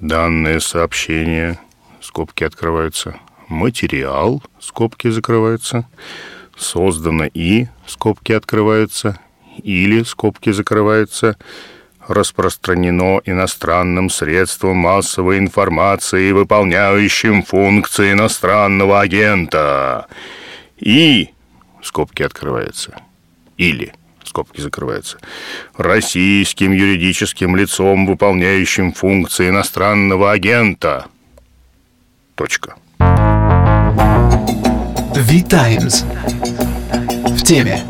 Данное сообщение, скобки открываются, материал, скобки закрываются, создано и, скобки открываются, или, скобки закрываются, распространено иностранным средством массовой информации, выполняющим функции иностранного агента. И, скобки открываются, или, скобки закрываются, российским юридическим лицом, выполняющим функции иностранного агента. Точка. V-Times. В теме.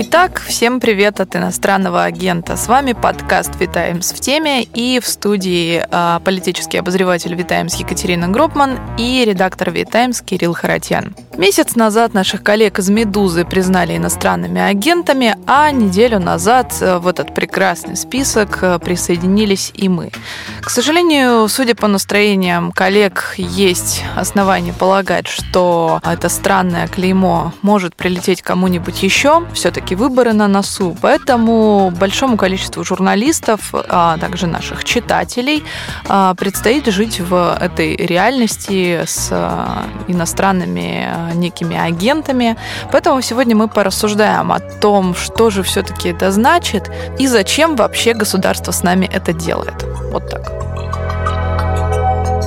Итак, всем привет от иностранного агента. С вами подкаст «Витаймс в теме» и в студии э, политический обозреватель «Витаймс» Екатерина Гропман и редактор «Витаймс» Кирилл Харатьян. Месяц назад наших коллег из «Медузы» признали иностранными агентами, а неделю назад э, в этот прекрасный список э, присоединились и мы. К сожалению, судя по настроениям коллег, есть основания полагать, что это странное клеймо может прилететь кому-нибудь еще. Все-таки все-таки выборы на носу, поэтому большому количеству журналистов, а также наших читателей а, предстоит жить в этой реальности с а, иностранными а, некими агентами. Поэтому сегодня мы порассуждаем о том, что же все-таки это значит и зачем вообще государство с нами это делает. Вот так.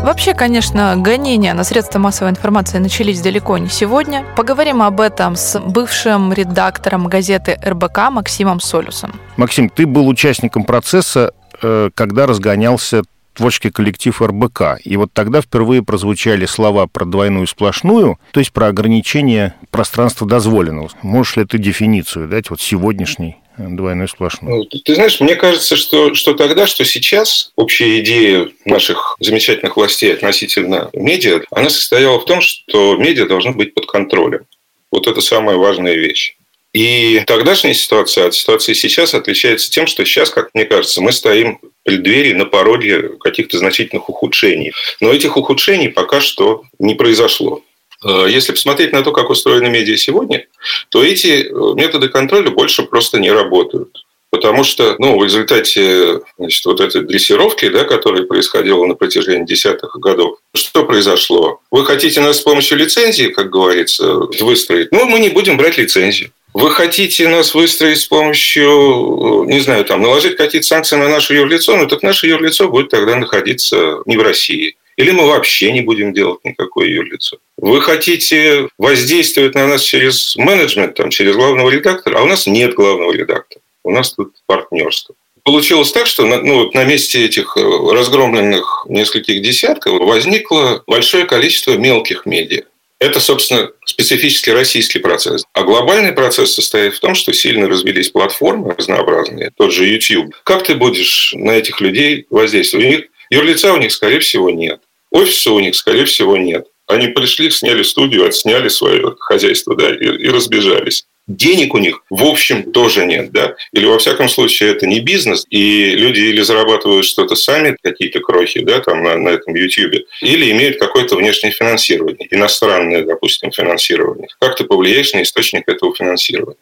Вообще, конечно, гонения на средства массовой информации начались далеко не сегодня. Поговорим об этом с бывшим редактором газеты РБК Максимом Солюсом. Максим, ты был участником процесса, э, когда разгонялся творческий коллектив РБК. И вот тогда впервые прозвучали слова про двойную сплошную, то есть про ограничение пространства дозволенного. Можешь ли ты дефиницию дать вот сегодняшней двойной сплошной. Ну, ты знаешь, мне кажется, что, что тогда, что сейчас общая идея наших замечательных властей относительно медиа, она состояла в том, что медиа должны быть под контролем. Вот это самая важная вещь. И тогдашняя ситуация от ситуации сейчас отличается тем, что сейчас, как мне кажется, мы стоим в преддверии на пороге каких-то значительных ухудшений. Но этих ухудшений пока что не произошло. Э, если посмотреть на то, как устроены медиа сегодня, то эти э, методы контроля больше просто не работают. Потому что ну, в результате значит, вот этой дрессировки, да, которая происходила на протяжении десятых годов, что произошло? Вы хотите нас с помощью лицензии, как говорится, выстроить? Ну, мы не будем брать лицензию. Вы хотите нас выстроить с помощью, не знаю, там, наложить какие-то санкции на наше юрлицо, ну так наше юрлицо будет тогда находиться не в России. Или мы вообще не будем делать никакое юрлицо. Вы хотите воздействовать на нас через менеджмент, там, через главного редактора, а у нас нет главного редактора. У нас тут партнерство. Получилось так, что на, ну, на месте этих э, разгромленных нескольких десятков возникло большое количество мелких медиа. Это, собственно, специфический российский процесс. А глобальный процесс состоит в том, что сильно развелись платформы разнообразные, тот же YouTube. Как ты будешь на этих людей воздействовать? У них, юрлица у них, скорее всего, нет. Офиса у них, скорее всего, нет. Они пришли, сняли студию, отсняли свое хозяйство да, и, и разбежались. Денег у них, в общем, тоже нет, да? Или, во всяком случае, это не бизнес, и люди или зарабатывают что-то сами, какие-то крохи, да, там на, на этом YouTube, или имеют какое-то внешнее финансирование, иностранное, допустим, финансирование. Как ты повлияешь на источник этого финансирования?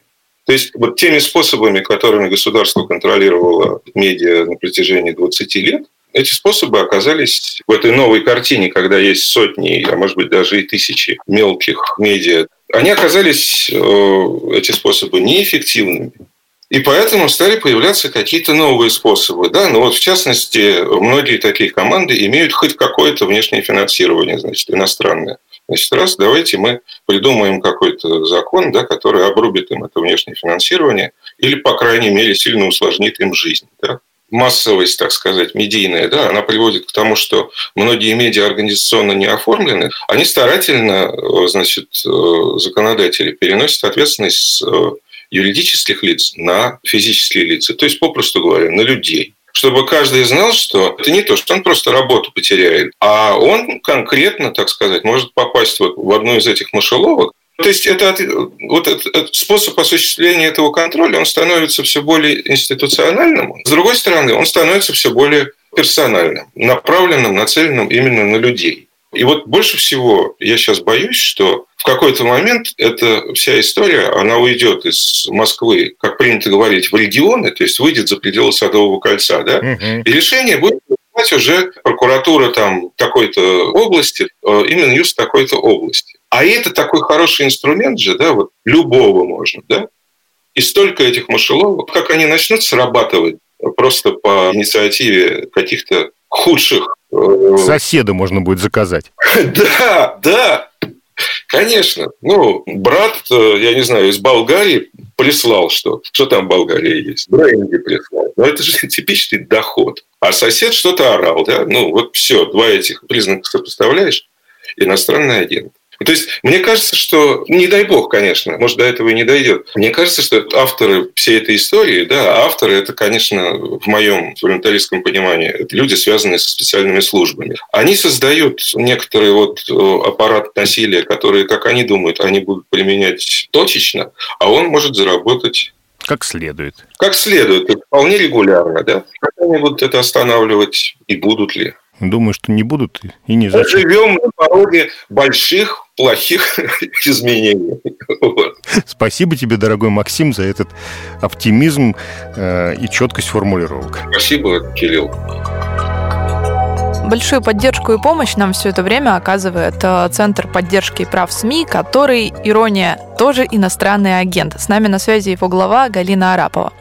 То есть вот теми способами, которыми государство контролировало медиа на протяжении 20 лет, эти способы оказались в этой новой картине, когда есть сотни, а может быть даже и тысячи мелких медиа. Они оказались, э, эти способы, неэффективными. И поэтому стали появляться какие-то новые способы. Да? Ну вот, в частности, многие такие команды имеют хоть какое-то внешнее финансирование, значит, иностранное. Значит, раз, давайте мы придумаем какой-то закон, да, который обрубит им это внешнее финансирование или, по крайней мере, сильно усложнит им жизнь. Да? Массовость, так сказать, медийная, да, она приводит к тому, что многие медиа организационно не оформлены, они старательно, э, значит, э, законодатели переносят ответственность с э, юридических лиц на физические лица, то есть, попросту говоря, на людей. Чтобы каждый знал, что это не то, что он просто работу потеряет, а он конкретно, так сказать, может попасть вот в одну из этих мышеловок, то есть это, вот этот способ осуществления этого контроля, он становится все более институциональным. С другой стороны, он становится все более персональным, направленным, нацеленным именно на людей. И вот больше всего я сейчас боюсь, что в какой-то момент эта вся история, она уйдет из Москвы, как принято говорить, в регионы, то есть выйдет за пределы Садового кольца, да, угу. и решение будет принимать уже прокуратура там такой-то области, э, именно юст такой-то области. А это такой хороший инструмент же, да, вот любого можно, да, и столько этих мышеловок, как они начнут срабатывать просто по инициативе каких-то худших... Э, Соседа можно будет заказать. Да, да, конечно. Ну, брат, э, я не знаю, из Болгарии прислал что? Что там в Болгарии есть? Бренди прислал. Но это же типичный доход. А сосед что-то орал, да? Ну, вот все, два этих признака сопоставляешь, иностранный агент. То есть, мне кажется, что, не дай бог, конечно, может, до этого и не дойдет. Мне кажется, что авторы всей этой истории, да, а авторы это, конечно, в моем фундаменталистском понимании, это люди, связанные со специальными службами. Они создают некоторый вот э, аппарат насилия, который, как они думают, они будут применять точечно, а он может заработать как следует. Как следует, вполне регулярно, да? Как они будут это останавливать и будут ли? Думаю, что не будут и не зачем. Живем на пороге больших, плохих изменений. Вот. Спасибо тебе, дорогой Максим, за этот оптимизм э, и четкость формулировок. Спасибо, Кирилл. Большую поддержку и помощь нам все это время оказывает э, Центр поддержки прав СМИ, который, ирония, тоже иностранный агент. С нами на связи его глава Галина Арапова.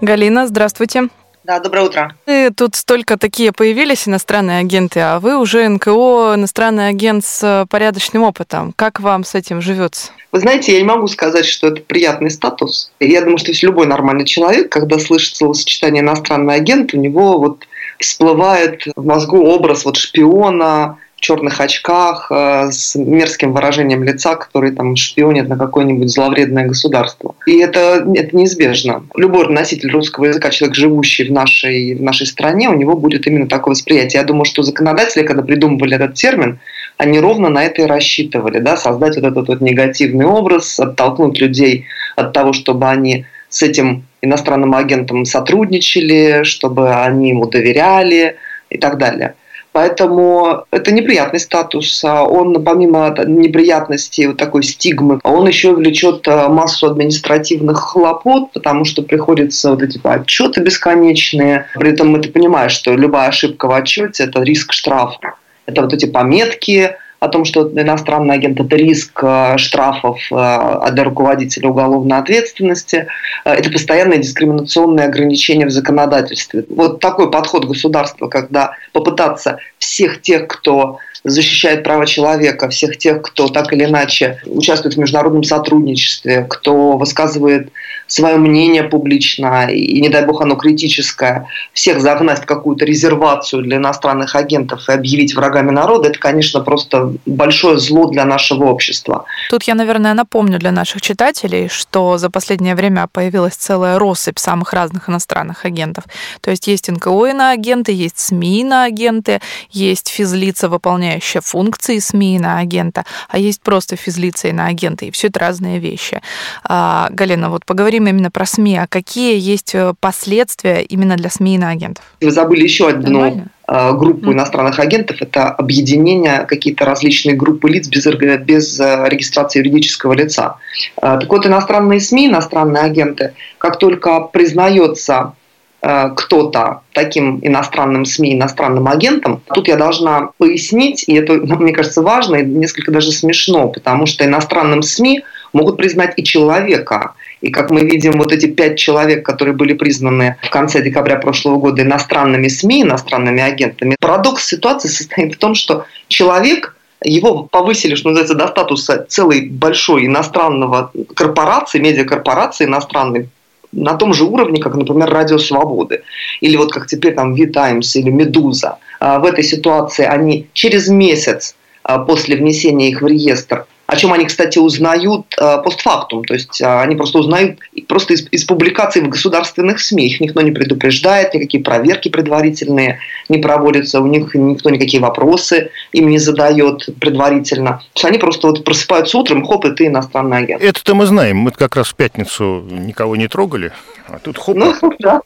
Галина, здравствуйте. Да, доброе утро. И тут столько такие появились иностранные агенты, а вы уже НКО, иностранный агент с порядочным опытом. Как вам с этим живется? Вы знаете, я не могу сказать, что это приятный статус. Я думаю, что любой нормальный человек, когда слышит словосочетание иностранный агент, у него вот всплывает в мозгу образ вот шпиона, черных очках э, с мерзким выражением лица, который там шпионит на какое-нибудь зловредное государство. И это, это неизбежно. Любой носитель русского языка, человек, живущий в нашей, в нашей стране, у него будет именно такое восприятие. Я думаю, что законодатели, когда придумывали этот термин, они ровно на это и рассчитывали, да, создать вот этот вот негативный образ, оттолкнуть людей от того, чтобы они с этим иностранным агентом сотрудничали, чтобы они ему доверяли и так далее. Поэтому это неприятный статус. А он, помимо неприятности вот такой стигмы, он еще влечет а, массу административных хлопот, потому что приходится вот эти отчеты бесконечные. При этом ты понимаешь, что любая ошибка в отчете – это риск штрафа. Это вот эти пометки, о том, что иностранный агент – это риск э, штрафов э, для руководителя уголовной ответственности. Э, это постоянное дискриминационное ограничение в законодательстве. Вот такой подход государства, когда попытаться всех тех, кто защищает права человека, всех тех, кто так или иначе участвует в международном сотрудничестве, кто высказывает свое мнение публично, и не дай бог оно критическое, всех загнать в какую-то резервацию для иностранных агентов и объявить врагами народа, это, конечно, просто большое зло для нашего общества. Тут я, наверное, напомню для наших читателей, что за последнее время появилась целая россыпь самых разных иностранных агентов. То есть есть НКО агенты, есть СМИ агенты, есть физлица, выполняющие функции СМИ агента, а есть просто физлица и агенты, и все это разные вещи. А, Галина, вот поговорим говорим именно про СМИ, а какие есть э, последствия именно для СМИ и агентов? Вы забыли еще одну Нормально? Э, группу иностранных агентов. Это объединение какие-то различные группы лиц без, без э, регистрации юридического лица. Так вот, иностранные СМИ, иностранные агенты, как только признается кто-то таким иностранным СМИ, иностранным агентом, тут я должна пояснить, и это, мне кажется, важно и несколько даже смешно, потому что иностранным СМИ могут признать и человека, и как мы видим, вот эти пять человек, которые были признаны в конце декабря прошлого года иностранными СМИ, иностранными агентами, парадокс ситуации состоит в том, что человек его повысили, что называется, до статуса целой большой иностранного корпорации, медиакорпорации иностранной, на том же уровне, как, например, Радио Свободы, или вот как теперь там V-Times или Медуза. А в этой ситуации они через месяц а, после внесения их в реестр о чем они, кстати, узнают э, постфактум, то есть э, они просто узнают просто из, из публикаций в государственных СМИ, их никто не предупреждает, никакие проверки предварительные не проводятся, у них никто никакие вопросы им не задает предварительно. То есть они просто вот просыпаются утром, хоп, и ты иностранный агент. Это-то мы знаем, мы как раз в пятницу никого не трогали, а тут хоп. Ну, да.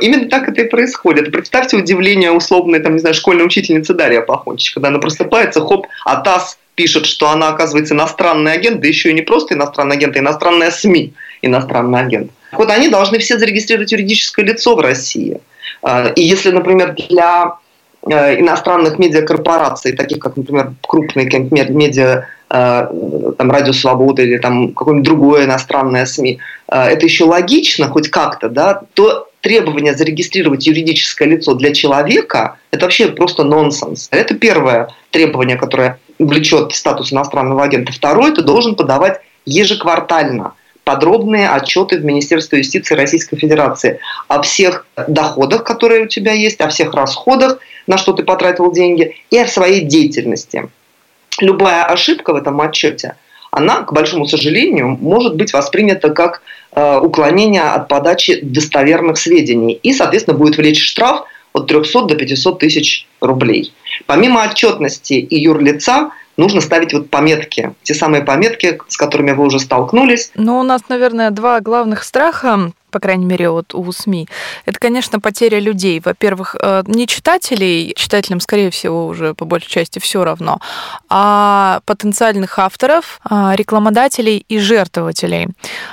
Именно так это и происходит. Представьте удивление условной, там, не знаю, школьной учительницы Дарья Пахончич, когда она просыпается, хоп, а ТАСС пишет, что она, оказывается, иностранный агент, да еще и не просто иностранный агент, а иностранная СМИ иностранный агент. Вот они должны все зарегистрировать юридическое лицо в России. А, и если, например, для э, иностранных медиакорпораций, таких как, например, крупные медиа, э, там, Радио Свобода или там какое-нибудь другое иностранное СМИ, э, это еще логично хоть как-то, да, то требование зарегистрировать юридическое лицо для человека – это вообще просто нонсенс. Это первое требование, которое влечет статус иностранного агента. Второе – ты должен подавать ежеквартально подробные отчеты в Министерство юстиции Российской Федерации о всех доходах, которые у тебя есть, о всех расходах, на что ты потратил деньги, и о своей деятельности. Любая ошибка в этом отчете – она, к большому сожалению, может быть воспринята как э, уклонение от подачи достоверных сведений. И, соответственно, будет влечь штраф от 300 до 500 тысяч рублей. Помимо отчетности и юрлица, нужно ставить вот пометки, те самые пометки, с которыми вы уже столкнулись. Ну, у нас, наверное, два главных страха по крайней мере, вот у СМИ, это, конечно, потеря людей. Во-первых, э, не читателей, читателям, скорее всего, уже по большей части все равно, а потенциальных авторов, а, рекламодателей и жертвователей.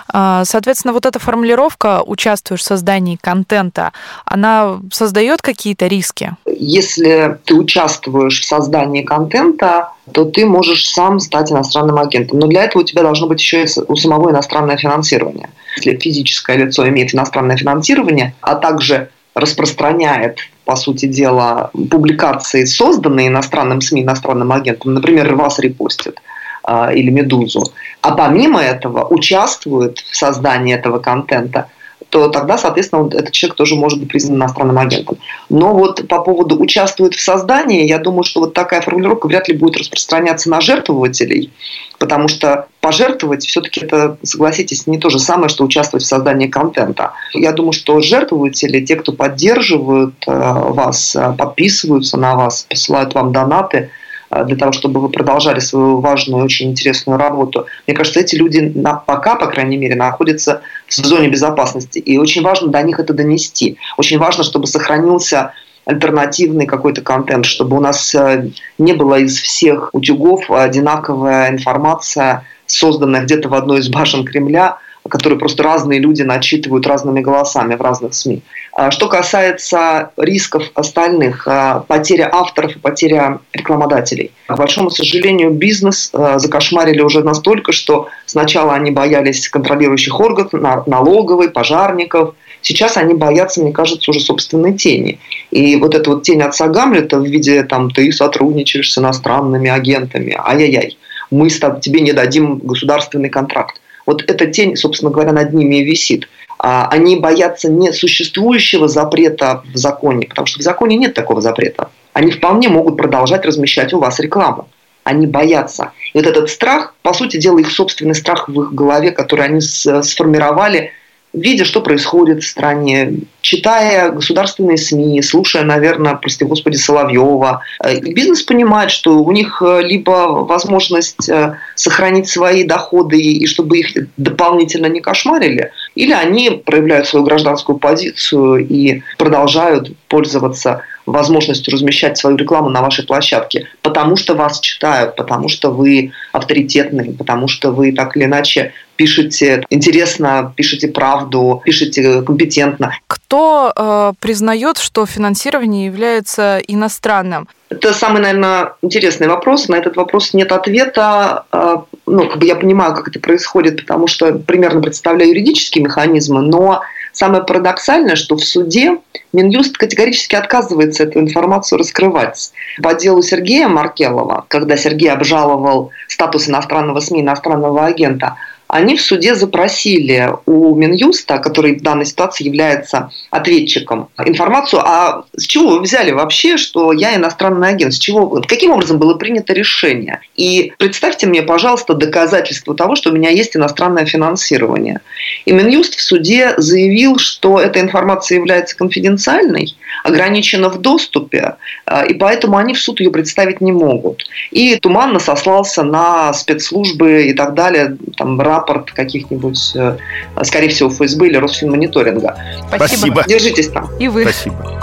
А, соответственно, вот эта формулировка «участвуешь в создании контента», она создает какие-то риски? Если ты участвуешь в создании контента, то ты можешь сам стать иностранным агентом. Но для этого у тебя должно быть еще и у самого иностранное финансирование. Если физическое лицо имеет иностранное финансирование, а также распространяет, по сути дела, публикации, созданные иностранным СМИ, иностранным агентом, например, вас репостит а, или «Медузу», а помимо этого участвует в создании этого контента – то тогда, соответственно, этот человек тоже может быть признан иностранным агентом. Но вот по поводу участвует в создании, я думаю, что вот такая формулировка вряд ли будет распространяться на жертвователей, потому что пожертвовать все-таки это, согласитесь, не то же самое, что участвовать в создании контента. Я думаю, что жертвователи, те, кто поддерживают э, вас, э, подписываются на вас, посылают вам донаты – для того, чтобы вы продолжали свою важную, очень интересную работу. Мне кажется, эти люди на, пока, по крайней мере, находятся в зоне безопасности. И очень важно до них это донести. Очень важно, чтобы сохранился альтернативный какой-то контент, чтобы у нас э, не было из всех утюгов одинаковая информация, созданная где-то в одной из башен Кремля, которые просто разные люди начитывают разными голосами в разных СМИ. А что касается рисков остальных, а, потеря авторов и потеря рекламодателей. К большому сожалению, бизнес а, закошмарили уже настолько, что сначала они боялись контролирующих органов, налоговой, пожарников. Сейчас они боятся, мне кажется, уже собственной тени. И вот эта вот тень отца Гамлета в виде там «ты сотрудничаешь с иностранными агентами, ай-яй-яй, мы тебе не дадим государственный контракт». Вот эта тень, собственно говоря, над ними и висит. А, они боятся не существующего запрета в законе, потому что в законе нет такого запрета. Они вполне могут продолжать размещать у вас рекламу. Они боятся. И вот этот страх, по сути дела, их собственный страх в их голове, который они сформировали – видя, что происходит в стране, читая государственные СМИ, слушая, наверное, прости господи, Соловьева, э, бизнес понимает, что у них э, либо возможность э, сохранить свои доходы и чтобы их дополнительно не кошмарили, или они проявляют свою гражданскую позицию и продолжают пользоваться возможностью размещать свою рекламу на вашей площадке, потому что вас читают, потому что вы авторитетный, потому что вы так или иначе пишете интересно, пишете правду, пишете компетентно. Кто э, признает, что финансирование является иностранным? Это самый, наверное, интересный вопрос. На этот вопрос нет ответа. Э, ну, как бы я понимаю, как это происходит, потому что примерно представляю юридические механизмы, но самое парадоксальное, что в суде Минюст категорически отказывается эту информацию раскрывать. По делу Сергея Маркелова, когда Сергей обжаловал статус иностранного СМИ, иностранного агента, они в суде запросили у Минюста, который в данной ситуации является ответчиком, информацию, а с чего вы взяли вообще, что я иностранный агент, с чего, каким образом было принято решение. И представьте мне, пожалуйста, доказательство того, что у меня есть иностранное финансирование. И Минюст в суде заявил, что эта информация является конфиденциальной, ограничена в доступе, э, и поэтому они в суд ее представить не могут. И туманно сослался на спецслужбы и так далее, там рапорт каких-нибудь, э, скорее всего, ФСБ или Росфинмониторинга. Спасибо. Спасибо. Держитесь там. И вы. Спасибо.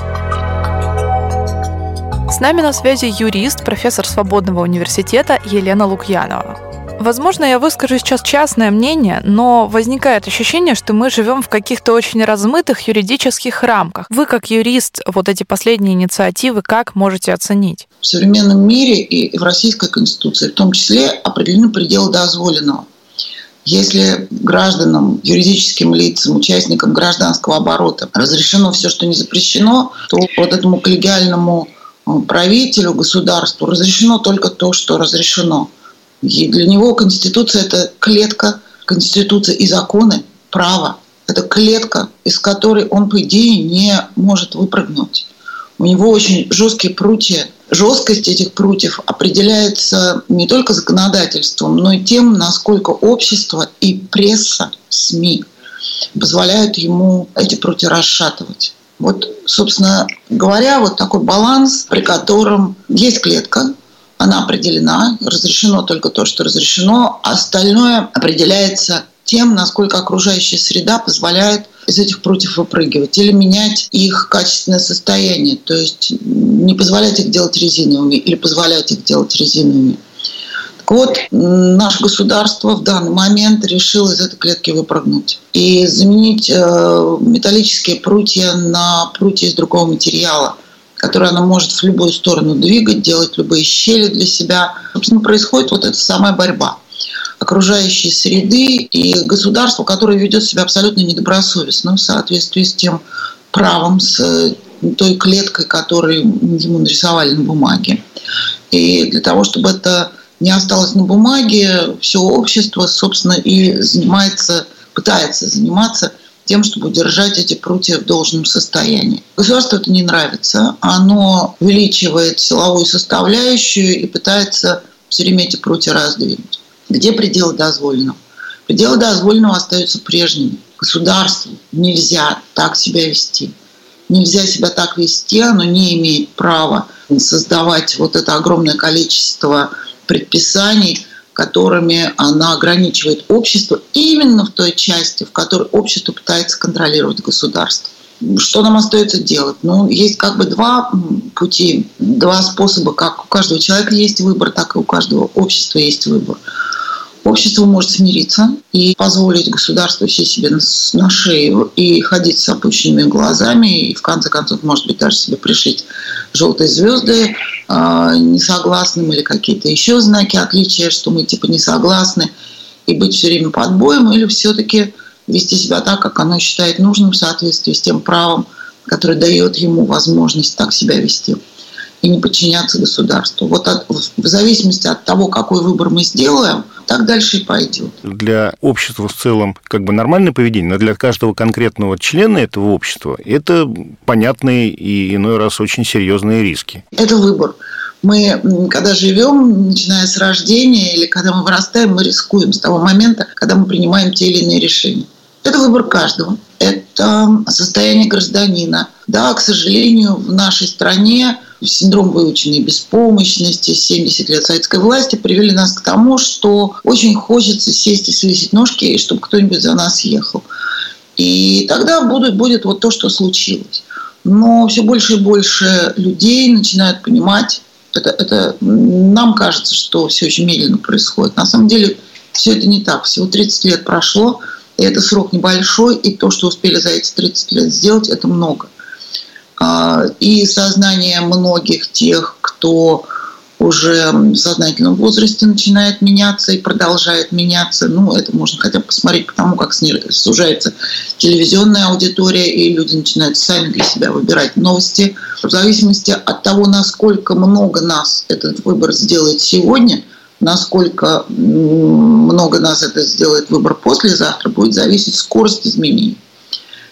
С нами на связи юрист, профессор Свободного университета Елена Лукьянова. Возможно, я выскажу сейчас частное мнение, но возникает ощущение, что мы живем в каких-то очень размытых юридических рамках. Вы, как юрист, вот эти последние инициативы как можете оценить? В современном мире и в Российской Конституции в том числе определены пределы дозволенного. Если гражданам, юридическим лицам, участникам гражданского оборота разрешено все, что не запрещено, то вот этому коллегиальному э, правителю, государству разрешено только то, что разрешено – и для него Конституция – это клетка, Конституция и законы, право. Это клетка, из которой он, по идее, не может выпрыгнуть. У него очень жесткие прутья. Жесткость этих прутьев определяется не только законодательством, но и тем, насколько общество и пресса, СМИ позволяют ему эти прутья расшатывать. Вот, собственно говоря, вот такой баланс, при котором есть клетка, она определена, разрешено только то, что разрешено, остальное определяется тем, насколько окружающая среда позволяет из этих прутьев выпрыгивать или менять их качественное состояние, то есть не позволять их делать резиновыми или позволять их делать резиновыми. Так вот, наше государство в данный момент решило из этой клетки выпрыгнуть и заменить э, металлические прутья на прутья из другого материала – которую она может в любую сторону двигать, делать любые щели для себя. Собственно, происходит вот эта самая борьба окружающей среды и государства, которое ведет себя абсолютно недобросовестно в соответствии с тем правом, с той клеткой, которую ему нарисовали на бумаге. И для того, чтобы это не осталось на бумаге, все общество, собственно, и занимается, пытается заниматься тем, чтобы удержать эти прутья в должном состоянии. Государству это не нравится. Оно увеличивает силовую составляющую и пытается все время эти прутья раздвинуть. Где пределы дозволенного? Пределы дозволенного остаются прежними. Государству нельзя так себя вести. Нельзя себя так вести, оно не имеет права создавать вот это огромное количество предписаний, которыми она ограничивает общество именно в той части, в которой общество пытается контролировать государство. Что нам остается делать? Ну, есть как бы два пути, два способа, как у каждого человека есть выбор, так и у каждого общества есть выбор. Общество может смириться и позволить государству сесть себе на шею и ходить с опущенными глазами, и в конце концов, может быть, даже себе пришить желтые звезды э, несогласным или какие-то еще знаки отличия, что мы типа не согласны, и быть все время под боем, или все-таки вести себя так, как оно считает нужным в соответствии с тем правом, которое дает ему возможность так себя вести и не подчиняться государству. Вот от, в зависимости от того, какой выбор мы сделаем, так дальше и пойдет. Для общества в целом как бы нормальное поведение, но для каждого конкретного члена этого общества это понятные и иной раз очень серьезные риски. Это выбор. Мы, когда живем, начиная с рождения или когда мы вырастаем, мы рискуем с того момента, когда мы принимаем те или иные решения. Это выбор каждого. Это состояние гражданина. Да, к сожалению, в нашей стране синдром выученной беспомощности, 70 лет советской власти привели нас к тому, что очень хочется сесть и свесить ножки, и чтобы кто-нибудь за нас ехал. И тогда будет, будет вот то, что случилось. Но все больше и больше людей начинают понимать, это, это нам кажется, что все очень медленно происходит. На самом деле все это не так. Всего 30 лет прошло, и это срок небольшой, и то, что успели за эти 30 лет сделать, это много. А, и сознание многих тех, кто уже в сознательном возрасте начинает меняться и продолжает меняться. Ну, это можно хотя бы посмотреть по тому, как сужается телевизионная аудитория, и люди начинают сами для себя выбирать новости. В зависимости от того, насколько много нас этот выбор сделает сегодня, Насколько много нас это сделает выбор послезавтра, будет зависеть скорость изменений.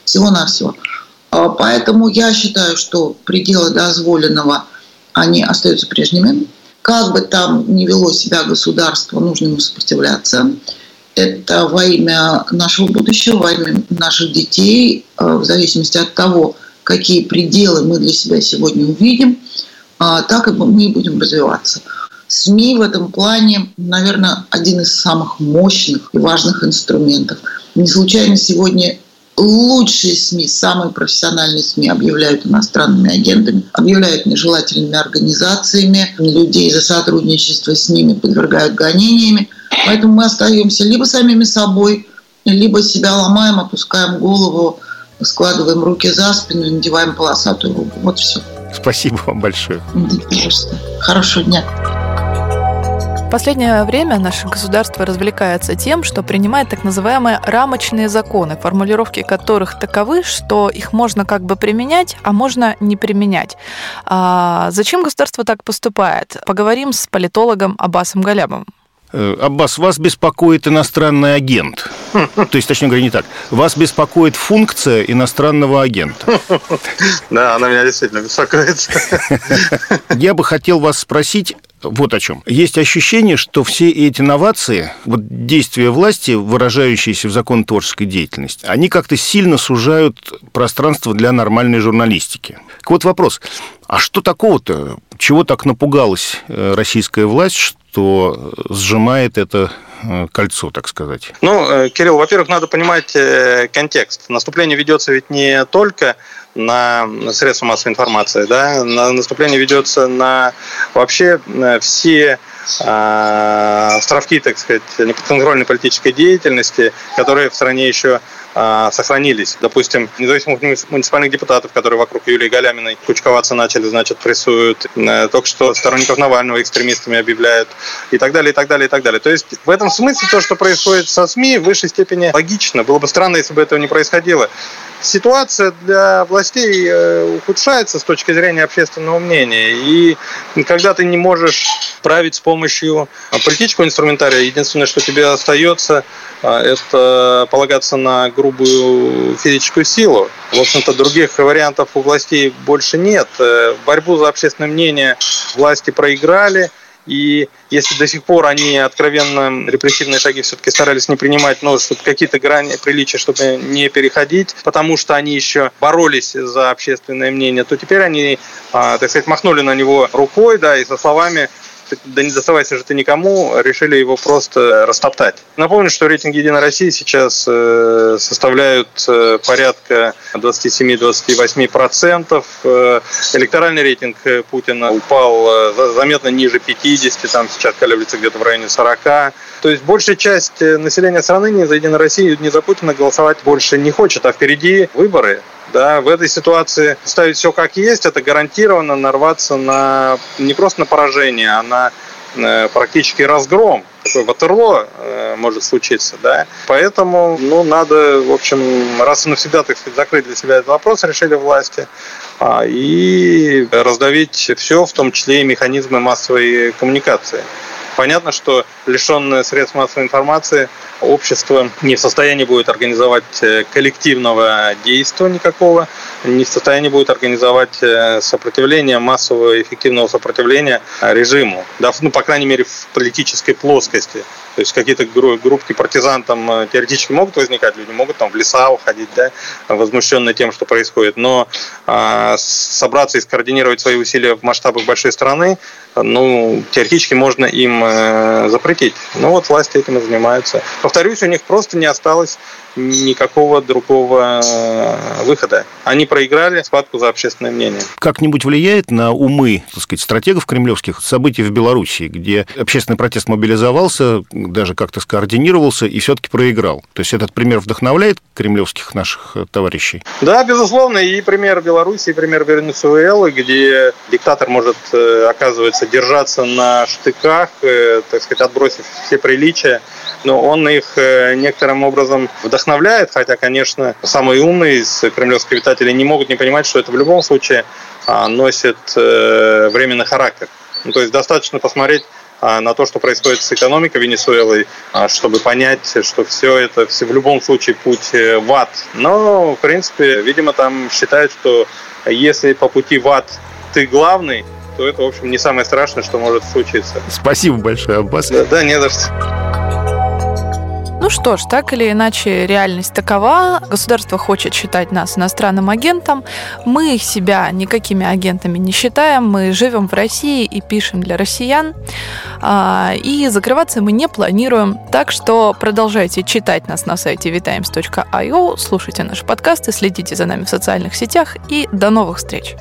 Всего-навсего. А, поэтому я считаю, что пределы дозволенного, они остаются прежними. Как бы там ни вело себя государство, нужно ему сопротивляться. Это во имя нашего будущего, во имя наших детей, а, в зависимости от того, какие пределы мы для себя сегодня увидим, а, так и мы будем развиваться. СМИ в этом плане, наверное, один из самых мощных и важных инструментов. Не случайно сегодня лучшие СМИ, самые профессиональные СМИ объявляют иностранными агентами, объявляют нежелательными организациями, людей за сотрудничество с ними подвергают гонениями. Поэтому мы остаемся либо самими собой, либо себя ломаем, опускаем голову, складываем руки за спину и надеваем полосатую руку. Вот все. Спасибо вам большое. Хорошего дня. В последнее время наше государство развлекается тем, что принимает так называемые рамочные законы, формулировки которых таковы, что их можно как бы применять, а можно не применять. А зачем государство так поступает? Поговорим с политологом Аббасом Галябом. Э, Аббас, вас беспокоит иностранный агент. То есть, точнее говоря, не так. Вас беспокоит функция иностранного агента. Да, она меня действительно беспокоит. Я бы хотел вас спросить вот о чем. Есть ощущение, что все эти новации, вот действия власти, выражающиеся в закон творческой деятельности, они как-то сильно сужают пространство для нормальной журналистики. Так вот вопрос, а что такого-то? Чего так напугалась э, российская власть, что сжимает это э, кольцо, так сказать? Ну, э, Кирилл, во-первых, надо понимать контекст. Наступление ведется ведь не только на средства массовой информации, да, наступление ведется на вообще все э, островки, так сказать, неподконтрольной политической деятельности, которые в стране еще а, сохранились. Допустим, независимых муниципальных депутатов, которые вокруг Юлии Галяминой кучковаться начали, значит, прессуют. Э, только что сторонников Навального экстремистами объявляют. И так далее, и так далее, и так далее. То есть в этом смысле то, что происходит со СМИ, в высшей степени логично. Было бы странно, если бы этого не происходило. Ситуация для властей э, ухудшается с точки зрения общественного мнения. И когда ты не можешь править с помощью политического инструментария, единственное, что тебе остается, а, это полагаться на грубую физическую силу. В общем-то, других вариантов у властей больше нет. Э, борьбу за общественное мнение власти проиграли. И если до сих пор они откровенно репрессивные шаги все-таки старались не принимать, но чтобы какие-то грани приличия, чтобы не переходить, потому что они еще боролись за общественное мнение, то теперь они, а, так сказать, махнули на него рукой, да, и со словами да не доставайся же ты никому, решили его просто растоптать. Напомню, что рейтинг «Единой России» сейчас э, составляют э, порядка 27-28%. Э, электоральный рейтинг Путина упал заметно ниже 50, там сейчас колеблется где-то в районе 40. То есть большая часть населения страны ни за «Единую Россию», ни за Путина голосовать больше не хочет, а впереди выборы. Да, в этой ситуации ставить все как есть, это гарантированно нарваться на не просто на поражение, а на э, практически разгром. Такой ватерло э, может случиться, да. Поэтому, ну, надо, в общем, раз и навсегда, так сказать, закрыть для себя этот вопрос, решили власти, а, и раздавить все, в том числе и механизмы массовой коммуникации. Понятно, что лишенное средств массовой информации общество не в состоянии будет организовать э, коллективного действия никакого, не в состоянии будет организовать э, сопротивление, массового эффективного сопротивления режиму. Да, ну, по крайней мере, в политической плоскости. То есть какие-то группки партизан там э, теоретически могут возникать, люди могут там в леса уходить, да, возмущенные тем, что происходит. Но а, собраться и скоординировать свои усилия в масштабах большой страны, ну, теоретически можно им э, запретить. Ну вот власти этим и занимаются. Повторюсь, у них просто не осталось никакого другого э, выхода. Они проиграли схватку за общественное мнение. Как-нибудь влияет на умы, так сказать, стратегов кремлевских событий в Беларуси, где общественный протест мобилизовался, даже как-то скоординировался и все-таки проиграл? То есть этот пример вдохновляет кремлевских наших э, товарищей? Да, безусловно, и пример Беларуси, и пример Венесуэлы, где диктатор может, э, оказывается, держаться на штыках, так сказать, отбросив все приличия, но он их некоторым образом вдохновляет хотя, конечно, самые умные из кремлевских обитателей не могут не понимать, что это в любом случае а, носит э, временный характер. Ну, то есть достаточно посмотреть на то, что происходит с экономикой Венесуэлы, а, чтобы понять, что все это все в любом случае путь э, в ад. Но, в принципе, видимо, там считают, что если по пути в ад ты главный, то это, в общем, не самое страшное, что может случиться. Спасибо большое, Аббас. Да, да не за что. Что ж, так или иначе, реальность такова. Государство хочет считать нас иностранным агентом. Мы себя никакими агентами не считаем. Мы живем в России и пишем для россиян. А, и закрываться мы не планируем. Так что продолжайте читать нас на сайте vitimes.io, слушайте наши подкасты, следите за нами в социальных сетях и до новых встреч!